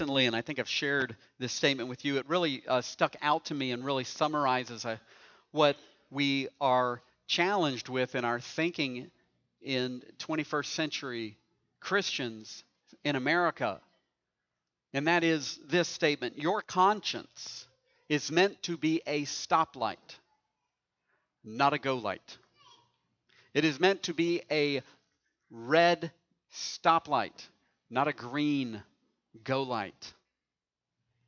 recently, and I think I've shared this statement with you. It really uh, stuck out to me and really summarizes uh, what we are challenged with in our thinking in 21st century Christians in America. And that is this statement Your conscience is meant to be a stoplight, not a go light. It is meant to be a red stoplight, not a green go light.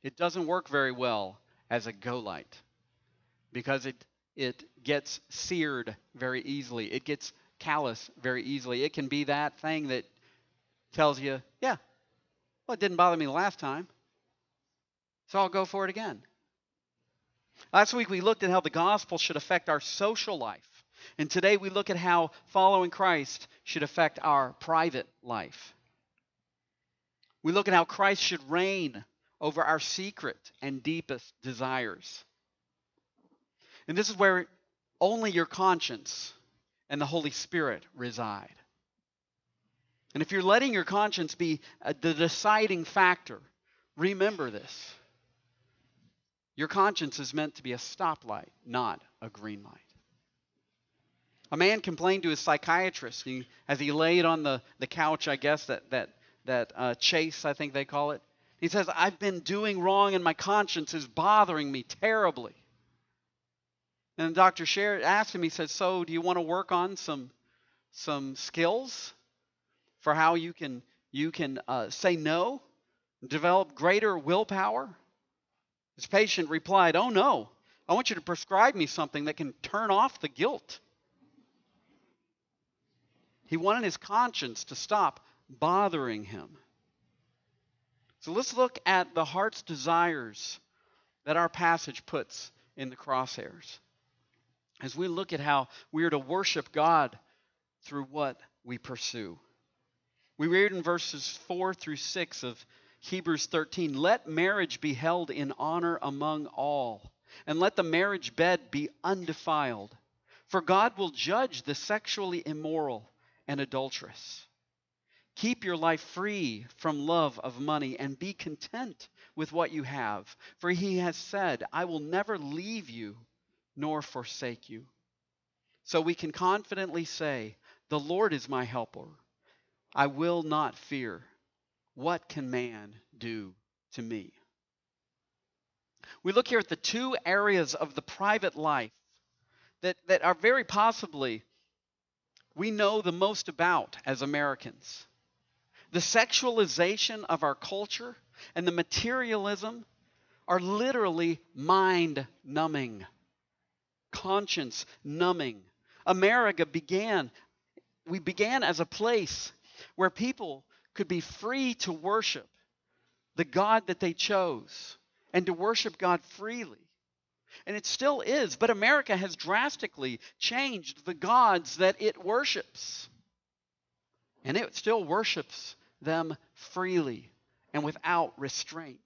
It doesn't work very well as a go light because it, it gets seared very easily. It gets callous very easily. It can be that thing that tells you, yeah, well, it didn't bother me the last time, so I'll go for it again. Last week we looked at how the gospel should affect our social life. And today we look at how following Christ should affect our private life. We look at how Christ should reign over our secret and deepest desires. And this is where only your conscience and the Holy Spirit reside. And if you're letting your conscience be uh, the deciding factor, remember this. Your conscience is meant to be a stoplight, not a green light. A man complained to his psychiatrist as he laid on the, the couch, I guess, that, that, that uh, chase, I think they call it. He says, I've been doing wrong and my conscience is bothering me terribly. And doctor shared, asked him, he said, So, do you want to work on some, some skills for how you can, you can uh, say no, develop greater willpower? His patient replied, Oh, no. I want you to prescribe me something that can turn off the guilt. He wanted his conscience to stop bothering him. So let's look at the heart's desires that our passage puts in the crosshairs. As we look at how we are to worship God through what we pursue. We read in verses 4 through 6 of Hebrews 13 Let marriage be held in honor among all, and let the marriage bed be undefiled. For God will judge the sexually immoral and adulteress. Keep your life free from love of money and be content with what you have. For he has said, I will never leave you nor forsake you. So we can confidently say, The Lord is my helper. I will not fear. What can man do to me? We look here at the two areas of the private life that, that are very possibly we know the most about as Americans. The sexualization of our culture and the materialism are literally mind numbing, conscience numbing. America began, we began as a place where people could be free to worship the God that they chose and to worship God freely. And it still is, but America has drastically changed the gods that it worships. And it still worships them freely and without restraint.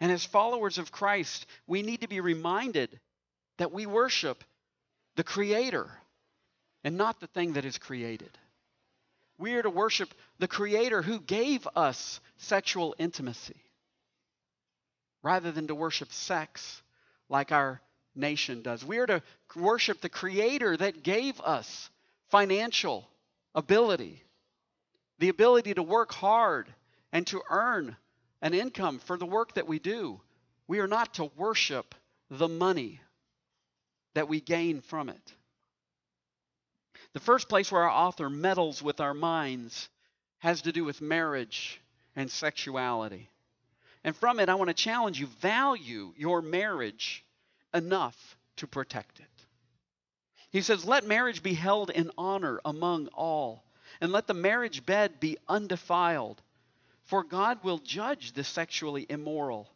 And as followers of Christ, we need to be reminded that we worship the Creator and not the thing that is created. We are to worship the Creator who gave us sexual intimacy rather than to worship sex like our nation does. We are to worship the Creator that gave us financial ability, the ability to work hard and to earn an income for the work that we do. We are not to worship the money that we gain from it. The first place where our author meddles with our minds has to do with marriage and sexuality. And from it, I want to challenge you value your marriage enough to protect it. He says, Let marriage be held in honor among all, and let the marriage bed be undefiled, for God will judge the sexually immoral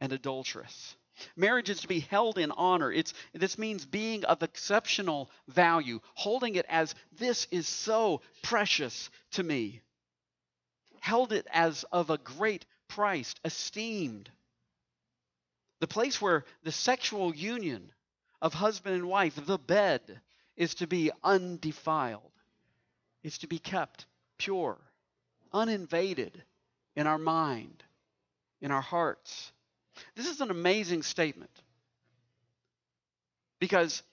and adulterous. Marriage is to be held in honor. It's, this means being of exceptional value, holding it as this is so precious to me. Held it as of a great price, esteemed. The place where the sexual union of husband and wife, the bed, is to be undefiled, is to be kept pure, uninvaded, in our mind, in our hearts. This is an amazing statement. Because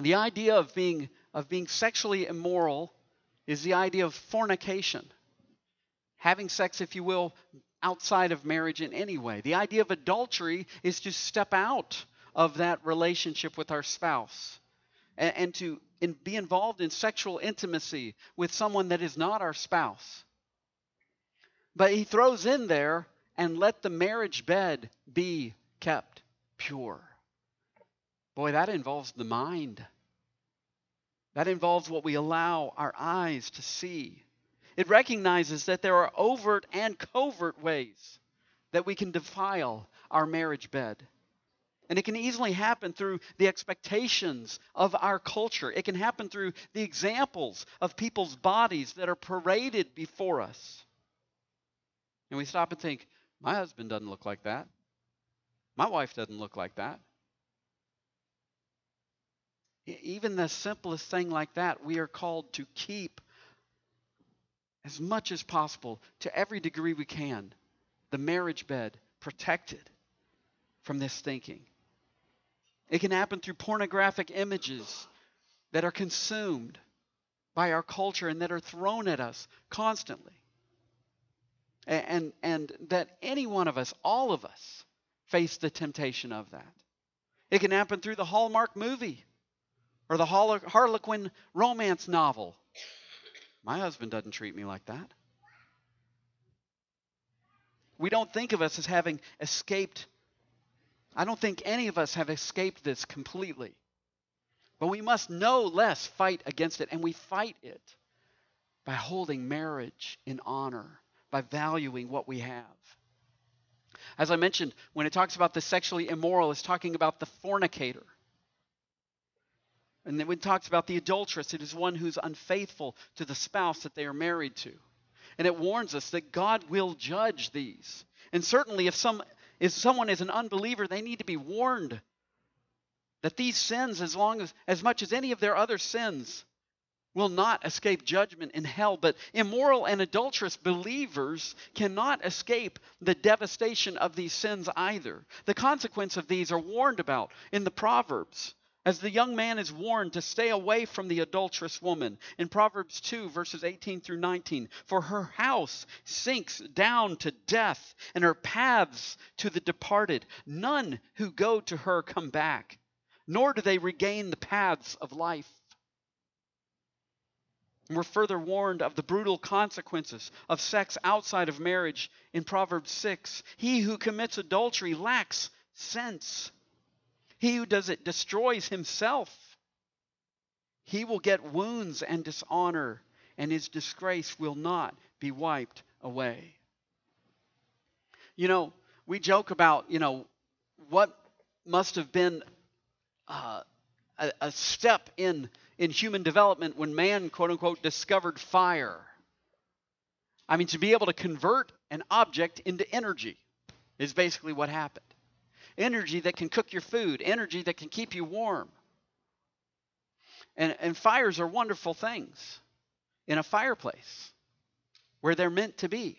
the idea of being of being sexually immoral is the idea of fornication. Having sex, if you will, outside of marriage in any way. The idea of adultery is to step out of that relationship with our spouse and, and to be involved in sexual intimacy with someone that is not our spouse. But he throws in there and let the marriage bed be kept pure. Boy, that involves the mind. That involves what we allow our eyes to see. It recognizes that there are overt and covert ways that we can defile our marriage bed. And it can easily happen through the expectations of our culture. It can happen through the examples of people's bodies that are paraded before us. And we stop and think, my husband doesn't look like that. My wife doesn't look like that. Even the simplest thing like that, we are called to keep as much as possible, to every degree we can, the marriage bed protected from this thinking. It can happen through pornographic images that are consumed by our culture and that are thrown at us constantly. And, and, that any one of us, all of us, face the temptation of that. It can happen through the Hallmark movie or the Harlequin romance novel. My husband doesn't treat me like that. We don't think of us as having escaped I don't think any of us have escaped this completely. But we must no less fight against it, and we fight it by holding marriage in honor, by valuing what we have. As I mentioned, when it talks about the sexually immoral, it's talking about the fornicator. And then when it talks about the adulteress, it is one who's unfaithful to the spouse that they are married to. And it warns us that God will judge these. And certainly, if some if someone is an unbeliever, they need to be warned that these sins, as long as as much as any of their other sins, will not escape judgment in hell. But immoral and adulterous believers cannot escape the devastation of these sins either. The consequence of these are warned about in the Proverbs. As the young man is warned to stay away from the adulterous woman in Proverbs 2, verses 18 through 19. For her house sinks down to death, and her paths to the departed. None who go to her come back, nor do they regain the paths of life. We're further warned of the brutal consequences of sex outside of marriage in Proverbs 6. He who commits adultery lacks sense he who does it destroys himself. He will get wounds and dishonor, and his disgrace will not be wiped away. You know, we joke about, you know, what must have been uh, a, a step in, in human development when man, quote unquote, discovered fire. I mean, to be able to convert an object into energy is basically what happened energy that can cook your food, energy that can keep you warm. And, and fires are wonderful things in a fireplace where they're meant to be,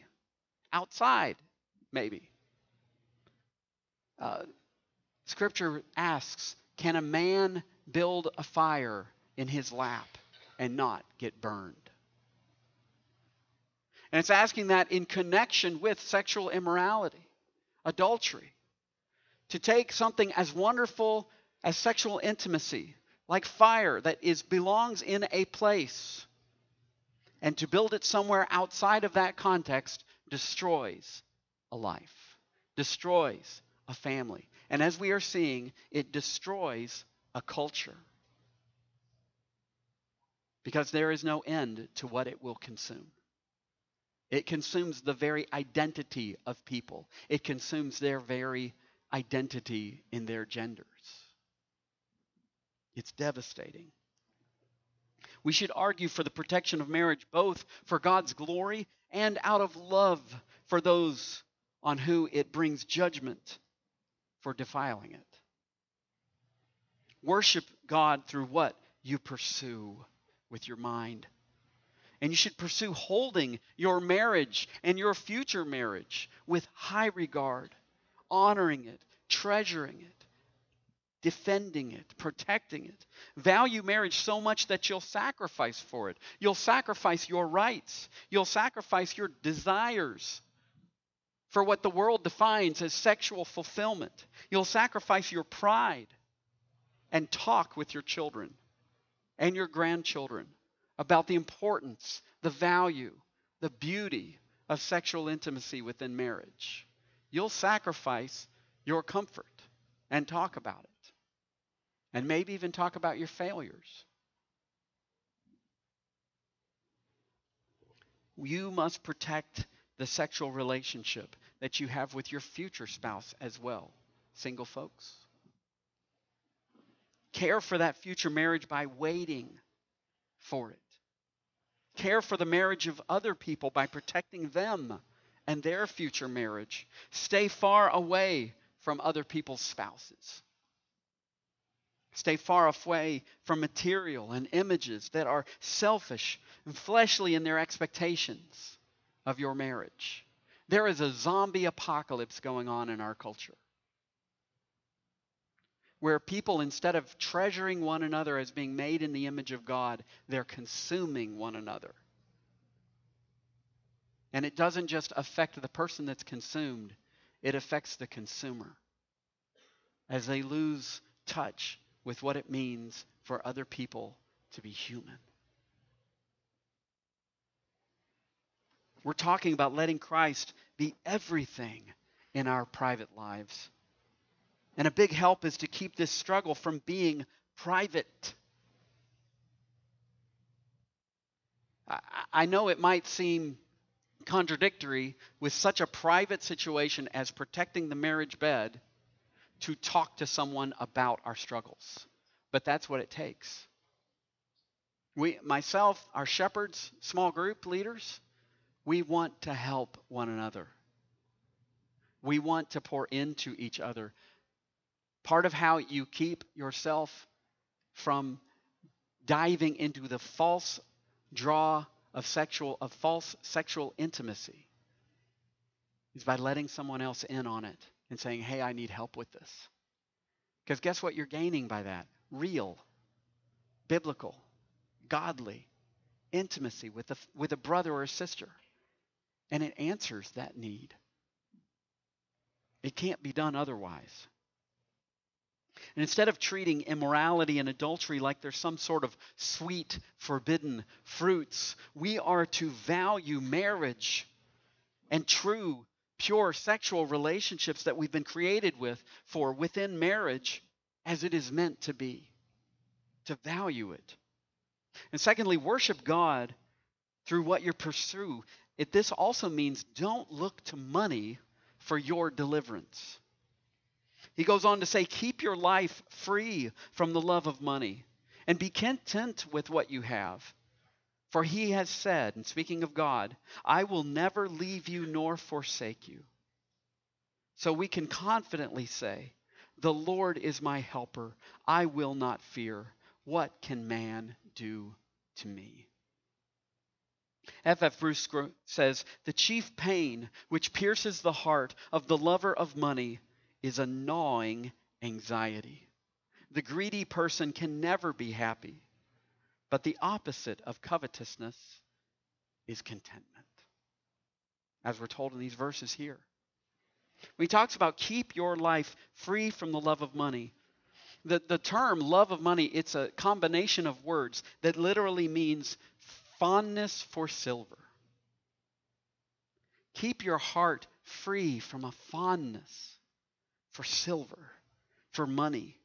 outside, maybe. Uh, scripture asks Can a man build a fire in his lap and not get burned? And it's asking that in connection with sexual immorality, adultery to take something as wonderful as sexual intimacy, like fire that is belongs in a place, and to build it somewhere outside of that context destroys a life, destroys a family. And as we are seeing, it destroys a culture. Because there is no end to what it will consume. It consumes the very identity of people. It consumes their very identity in their genders. It's devastating. We should argue for the protection of marriage both for God's glory and out of love for those on who it brings judgment for defiling it. Worship God through what you pursue with your mind. And you should pursue holding your marriage and your future marriage with high regard, honoring it, treasuring it, defending it, protecting it. Value marriage so much that you'll sacrifice for it. You'll sacrifice your rights, you'll sacrifice your desires for what the world defines as sexual fulfillment. You'll sacrifice your pride and talk with your children and your grandchildren about the importance, the value, the beauty of sexual intimacy within marriage. You'll sacrifice your comfort and talk about it. And maybe even talk about your failures. You must protect the sexual relationship that you have with your future spouse as well, single folks. Care for that future marriage by waiting for it. Care for the marriage of other people by protecting them and their future marriage. Stay far away from other people's spouses. Stay far away from material and images that are selfish and fleshly in their expectations of your marriage. There is a zombie apocalypse going on in our culture where people, instead of treasuring one another as being made in the image of God, they're consuming one another. And it doesn't just affect the person that's consumed, it affects the consumer as they lose touch with what it means for other people to be human. We're talking about letting Christ be everything in our private lives. And a big help is to keep this struggle from being private. I know it might seem contradictory with such a private situation as protecting the marriage bed to talk to someone about our struggles. But that's what it takes. We, myself, our shepherds, small group leaders, we want to help one another. We want to pour into each other. Part of how you keep yourself from diving into the false draw of sexual of false sexual intimacy is by letting someone else in on it and saying, "Hey, I need help with this." Because guess what you're gaining by that? Real, biblical, godly intimacy with a, with a brother or a sister. And it answers that need. It can't be done otherwise. And instead of treating immorality and adultery like they're some sort of sweet, forbidden fruits, we are to value marriage and true, pure sexual relationships that we've been created with for within marriage as it is meant to be. To value it. And secondly, worship God through what you pursue. It, this also means don't look to money for your deliverance. He goes on to say, Keep your life free from the love of money and be content with what you have. For he has said, and speaking of God, I will never leave you nor forsake you. So we can confidently say, The Lord is my helper. I will not fear. What can man do to me? F. F. Bruce says, The chief pain which pierces the heart of the lover of money is a gnawing anxiety. The greedy person can never be happy, but the opposite of covetousness is contentment. As we're told in these verses here. When he talks about keep your life free from the love of money, the, the term love of money, it's a combination of words that literally means fondness for silver. Keep your heart free from a fondness for silver, for money.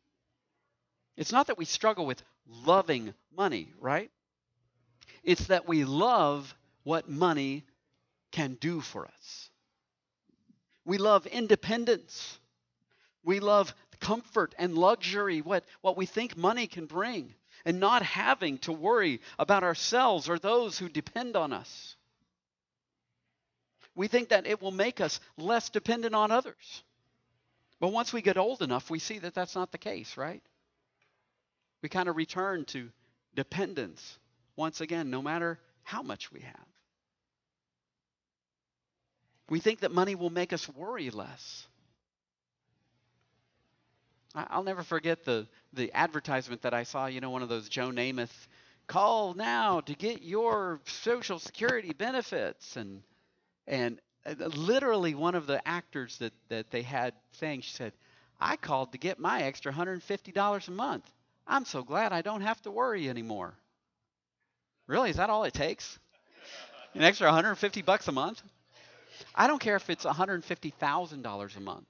It's not that we struggle with loving money, right? It's that we love what money can do for us. We love independence. We love comfort and luxury, what, what we think money can bring, and not having to worry about ourselves or those who depend on us. We think that it will make us less dependent on others. But once we get old enough, we see that that's not the case, right? We kind of return to dependence once again, no matter how much we have. We think that money will make us worry less. I'll never forget the, the advertisement that I saw, you know, one of those Joe Namath call now to get your social security benefits and and Uh, literally one of the actors that, that they had saying she said i called to get my extra $150 a month. I'm so glad i don't have to worry anymore. Really? Is that all it takes? An extra 150 bucks a month? I don't care if it's $150000 a month.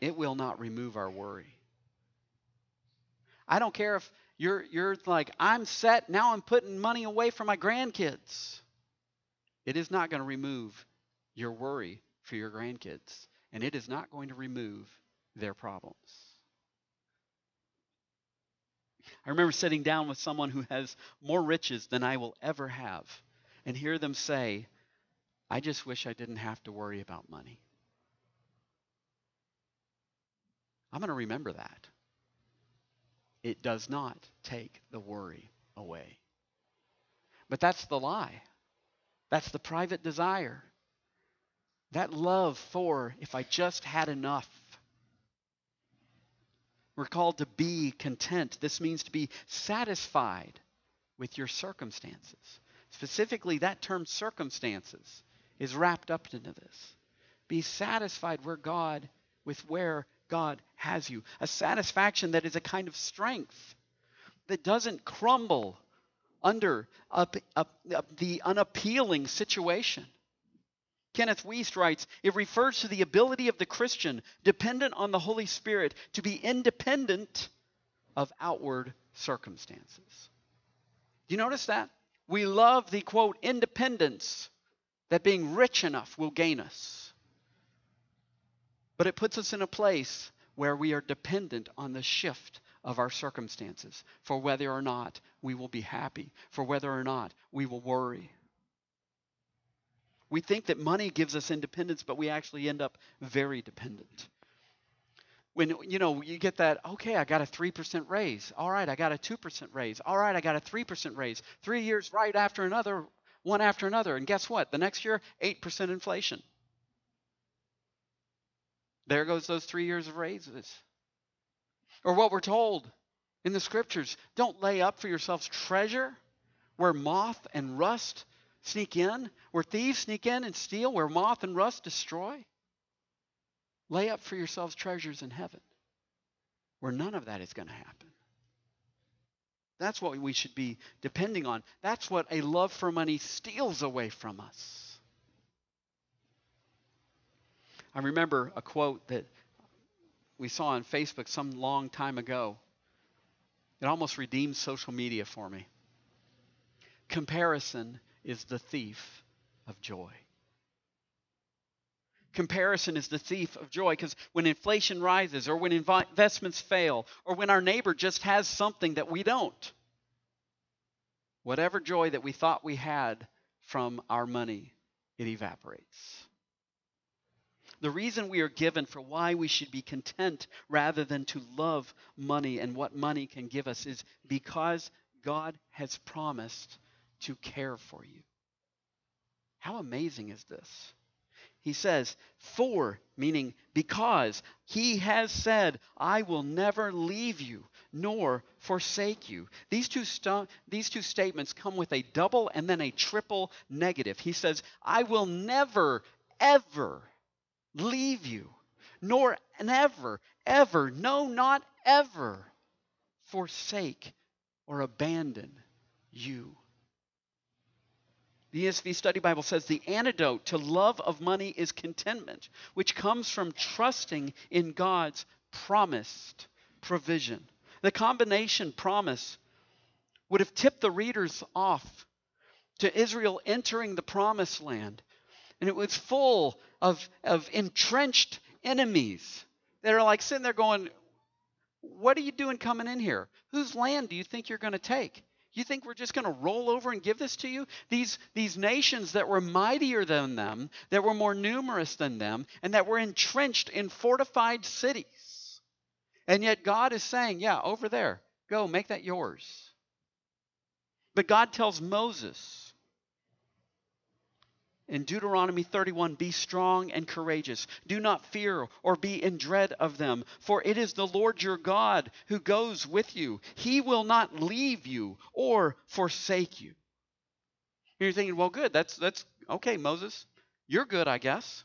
It will not remove our worry. I don't care if you're, you're like, I'm set, now I'm putting money away for my grandkids. It is not going to remove your worry for your grandkids, and it is not going to remove their problems. I remember sitting down with someone who has more riches than I will ever have and hear them say, I just wish I didn't have to worry about money. I'm going to remember that it does not take the worry away. But that's the lie. That's the private desire. That love for, if I just had enough. We're called to be content. This means to be satisfied with your circumstances. Specifically, that term circumstances is wrapped up into this. Be satisfied where God, with where God has you. A satisfaction that is a kind of strength that doesn't crumble under the unappealing situation. Kenneth Wuest writes, it refers to the ability of the Christian, dependent on the Holy Spirit, to be independent of outward circumstances. Do you notice that? We love the quote, independence that being rich enough will gain us. But it puts us in a place where we are dependent on the shift of our circumstances for whether or not we will be happy, for whether or not we will worry. We think that money gives us independence, but we actually end up very dependent. When you know you get that, okay, I got a 3% raise. All right, I got a 2% raise. All right, I got a 3% raise. 3 years right after another, one after another. And guess what? The next year, 8% inflation. There goes those three years of raises. Or what we're told in the scriptures don't lay up for yourselves treasure where moth and rust sneak in, where thieves sneak in and steal, where moth and rust destroy. Lay up for yourselves treasures in heaven where none of that is going to happen. That's what we should be depending on. That's what a love for money steals away from us. I remember a quote that we saw on Facebook some long time ago. It almost redeemed social media for me. Comparison is the thief of joy. Comparison is the thief of joy because when inflation rises, or when investments fail, or when our neighbor just has something that we don't, whatever joy that we thought we had from our money, it evaporates the reason we are given for why we should be content rather than to love money and what money can give us is because God has promised to care for you. How amazing is this? He says, For, meaning because, he has said, I will never leave you nor forsake you. These two, stu- these two statements come with a double and then a triple negative. He says, I will never, ever leave you, nor never, ever, no, not ever forsake or abandon you. The ESV Study Bible says the antidote to love of money is contentment, which comes from trusting in God's promised provision. The combination promise would have tipped the readers off to Israel entering the promised land and it was full of, of entrenched enemies that are like sitting there going, What are you doing coming in here? Whose land do you think you're going to take? You think we're just going to roll over and give this to you? These, these nations that were mightier than them, that were more numerous than them, and that were entrenched in fortified cities. And yet God is saying, Yeah, over there, go, make that yours. But God tells Moses in Deuteronomy 31 Be strong and courageous. Do not fear or be in dread of them, for it is the Lord your God who goes with you. He will not leave you or forsake you. And you're thinking, well, good. That's, that's okay, Moses. You're good, I guess.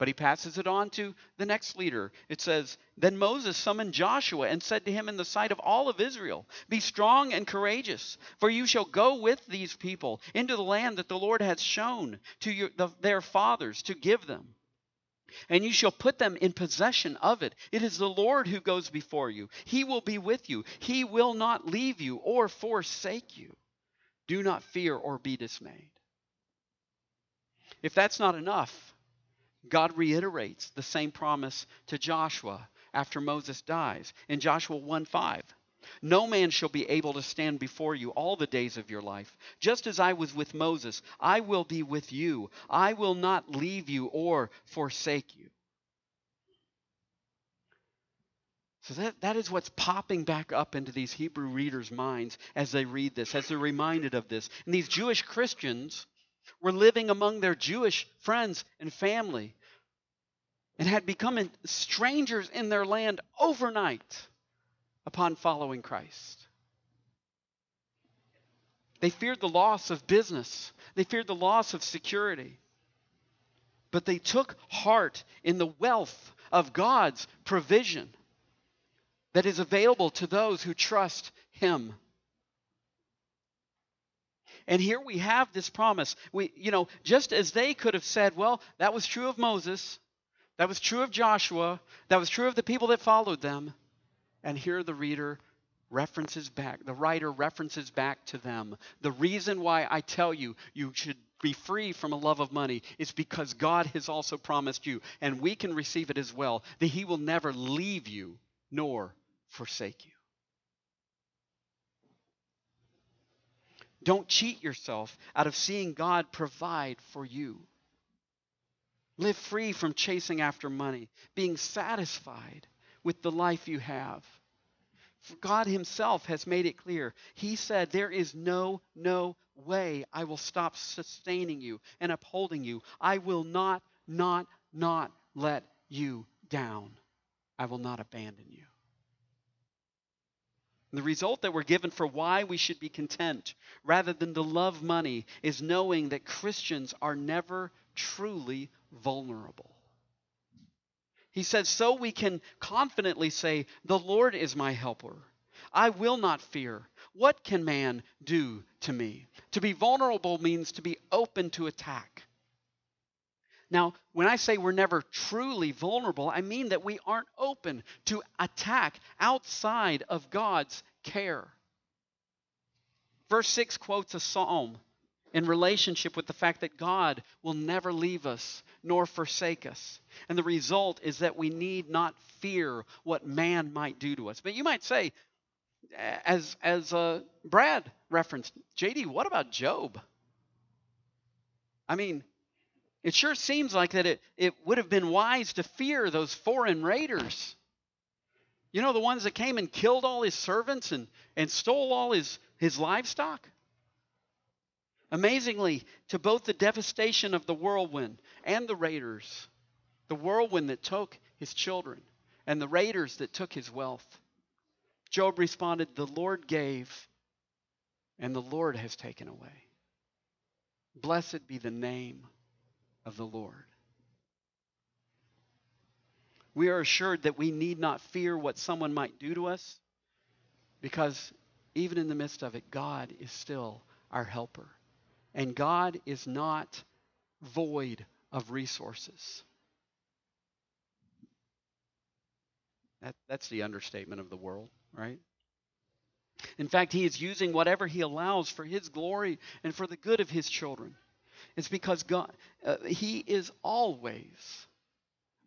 But he passes it on to the next leader. It says, Then Moses summoned Joshua and said to him in the sight of all of Israel, Be strong and courageous, for you shall go with these people into the land that the Lord has shown to your, the, their fathers to give them. And you shall put them in possession of it. It is the Lord who goes before you. He will be with you. He will not leave you or forsake you. Do not fear or be dismayed. If that's not enough, God reiterates the same promise to Joshua after Moses dies in Joshua 1 5. No man shall be able to stand before you all the days of your life. Just as I was with Moses, I will be with you. I will not leave you or forsake you. So that, that is what's popping back up into these Hebrew readers' minds as they read this, as they're reminded of this. And these Jewish Christians were living among their Jewish friends and family and had become strangers in their land overnight upon following Christ. They feared the loss of business, they feared the loss of security. But they took heart in the wealth of God's provision that is available to those who trust Him. And here we have this promise. We, you know, just as they could have said, well, that was true of Moses, that was true of Joshua, that was true of the people that followed them. And here the reader references back, the writer references back to them. The reason why I tell you you should be free from a love of money is because God has also promised you, and we can receive it as well, that He will never leave you nor forsake you. Don't cheat yourself out of seeing God provide for you. Live free from chasing after money, being satisfied with the life you have. For God Himself has made it clear. He said, There is no, no way I will stop sustaining you and upholding you. I will not, not, not let you down. I will not abandon you. The result that we're given for why we should be content rather than to love money is knowing that Christians are never truly vulnerable. He says, So we can confidently say, The Lord is my helper. I will not fear. What can man do to me? To be vulnerable means to be open to attack. Now, when I say we're never truly vulnerable, I mean that we aren't open to attack outside of God's care. Verse 6 quotes a psalm in relationship with the fact that God will never leave us nor forsake us. And the result is that we need not fear what man might do to us. But you might say, as, as uh, Brad referenced, JD, what about Job? I mean, it sure seems like that it, it would have been wise to fear those foreign raiders. You know, the ones that came and killed all his servants and, and stole all his, his livestock? Amazingly, to both the devastation of the whirlwind and the raiders, the whirlwind that took his children and the raiders that took his wealth, Job responded, The Lord gave, and the Lord has taken away. Blessed be the name of the Lord. We are assured that we need not fear what someone might do to us because even in the midst of it, God is still our helper. And God is not void of resources. That, that's the understatement of the world, right? In fact, he is using whatever he allows for his glory and for the good of his children. It's because God, uh, He is always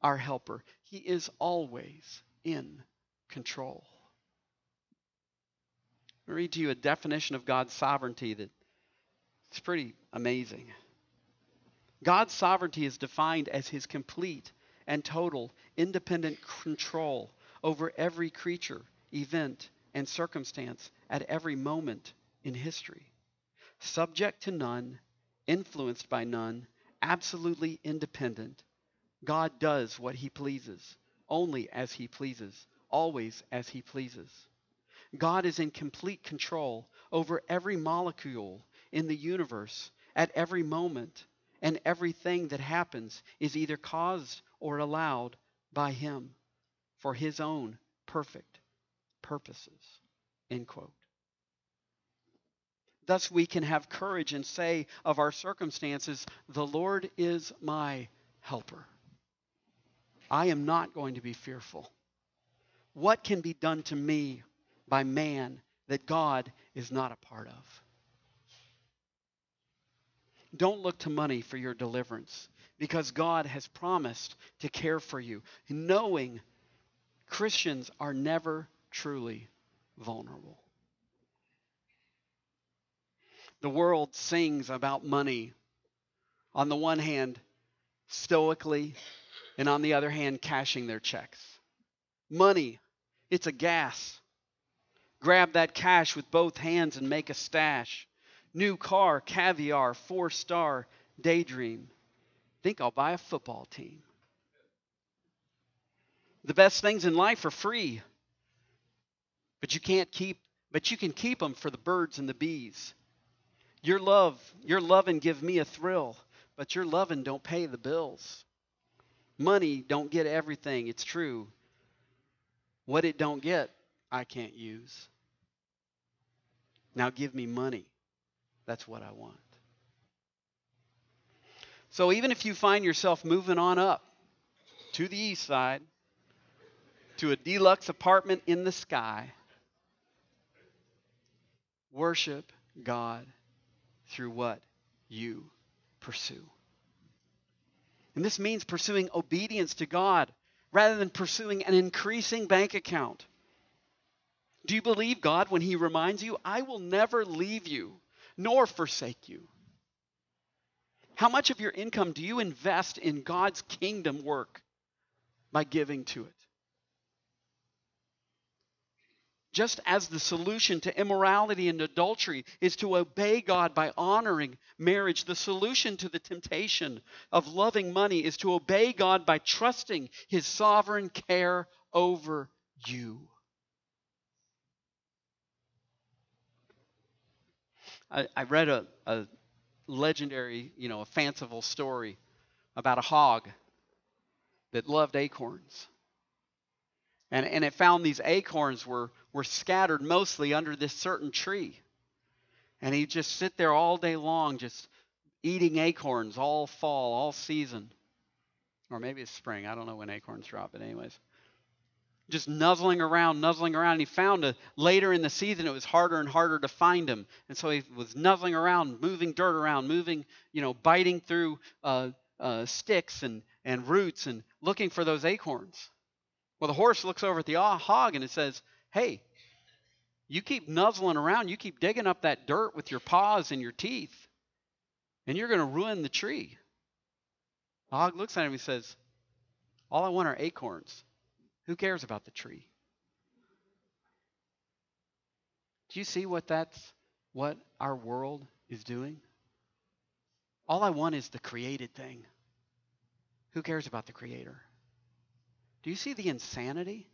our helper. He is always in control. I'll read to you a definition of God's sovereignty that it's pretty amazing. God's sovereignty is defined as his complete and total independent control over every creature, event, and circumstance at every moment in history. Subject to none, influenced by none, absolutely independent, God does what he pleases, only as he pleases, always as he pleases. God is in complete control over every molecule in the universe at every moment, and everything that happens is either caused or allowed by him for his own perfect purposes. End quote. Thus, we can have courage and say of our circumstances, The Lord is my helper. I am not going to be fearful. What can be done to me by man that God is not a part of? Don't look to money for your deliverance because God has promised to care for you, knowing Christians are never truly vulnerable. The world sings about money. On the one hand, stoically, and on the other hand, cashing their checks. Money, it's a gas. Grab that cash with both hands and make a stash. New car, caviar, four star, daydream. Think I'll buy a football team. The best things in life are free. But you can't keep but you can keep them for the birds and the bees. Your love, your loving give me a thrill, but your loving don't pay the bills. Money don't get everything, it's true. What it don't get, I can't use. Now give me money. That's what I want. So even if you find yourself moving on up to the east side, to a deluxe apartment in the sky, worship God through what you pursue. And this means pursuing obedience to God rather than pursuing an increasing bank account. Do you believe God when He reminds you, I will never leave you nor forsake you? How much of your income do you invest in God's kingdom work by giving to it? Just as the solution to immorality and adultery is to obey God by honoring marriage, the solution to the temptation of loving money is to obey God by trusting His sovereign care over you. I, I read a, a legendary, you know, a fanciful story about a hog that loved acorns. And, and it found these acorns were, were scattered mostly under this certain tree. And he'd just sit there all day long, just eating acorns all fall, all season. Or maybe it's spring. I don't know when acorns drop, but, anyways. Just nuzzling around, nuzzling around. And he found a later in the season it was harder and harder to find him. And so he was nuzzling around, moving dirt around, moving, you know, biting through uh, uh, sticks and, and roots and looking for those acorns. Well, the horse looks over at the hog and it says, Hey, you keep nuzzling around, you keep digging up that dirt with your paws and your teeth, and you're going to ruin the tree. The hog looks at him and says, All I want are acorns. Who cares about the tree? Do you see what that's what our world is doing? All I want is the created thing. Who cares about the creator? Do you see the insanity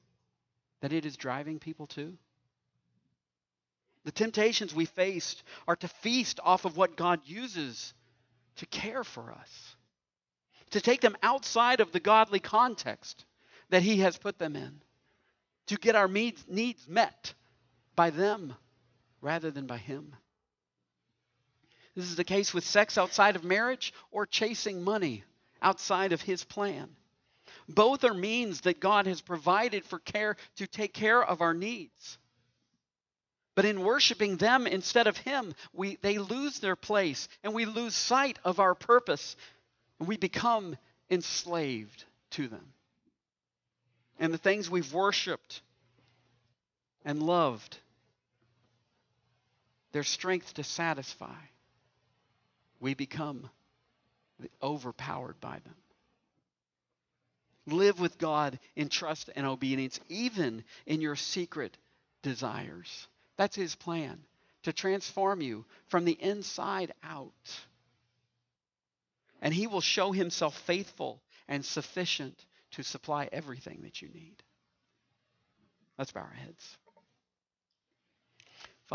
that it is driving people to? The temptations we faced are to feast off of what God uses to care for us, to take them outside of the godly context that He has put them in, to get our needs, needs met by them rather than by Him. This is the case with sex outside of marriage or chasing money outside of His plan. Both are means that God has provided for care to take care of our needs. But in worshiping them instead of Him, we, they lose their place and we lose sight of our purpose and we become enslaved to them. And the things we've worshiped and loved, their strength to satisfy, we become overpowered by them. Live with God in trust and obedience, even in your secret desires. That's His plan. to transform you from the inside out. And He will show Himself faithful and sufficient to supply everything that you need. Let's bow our heads.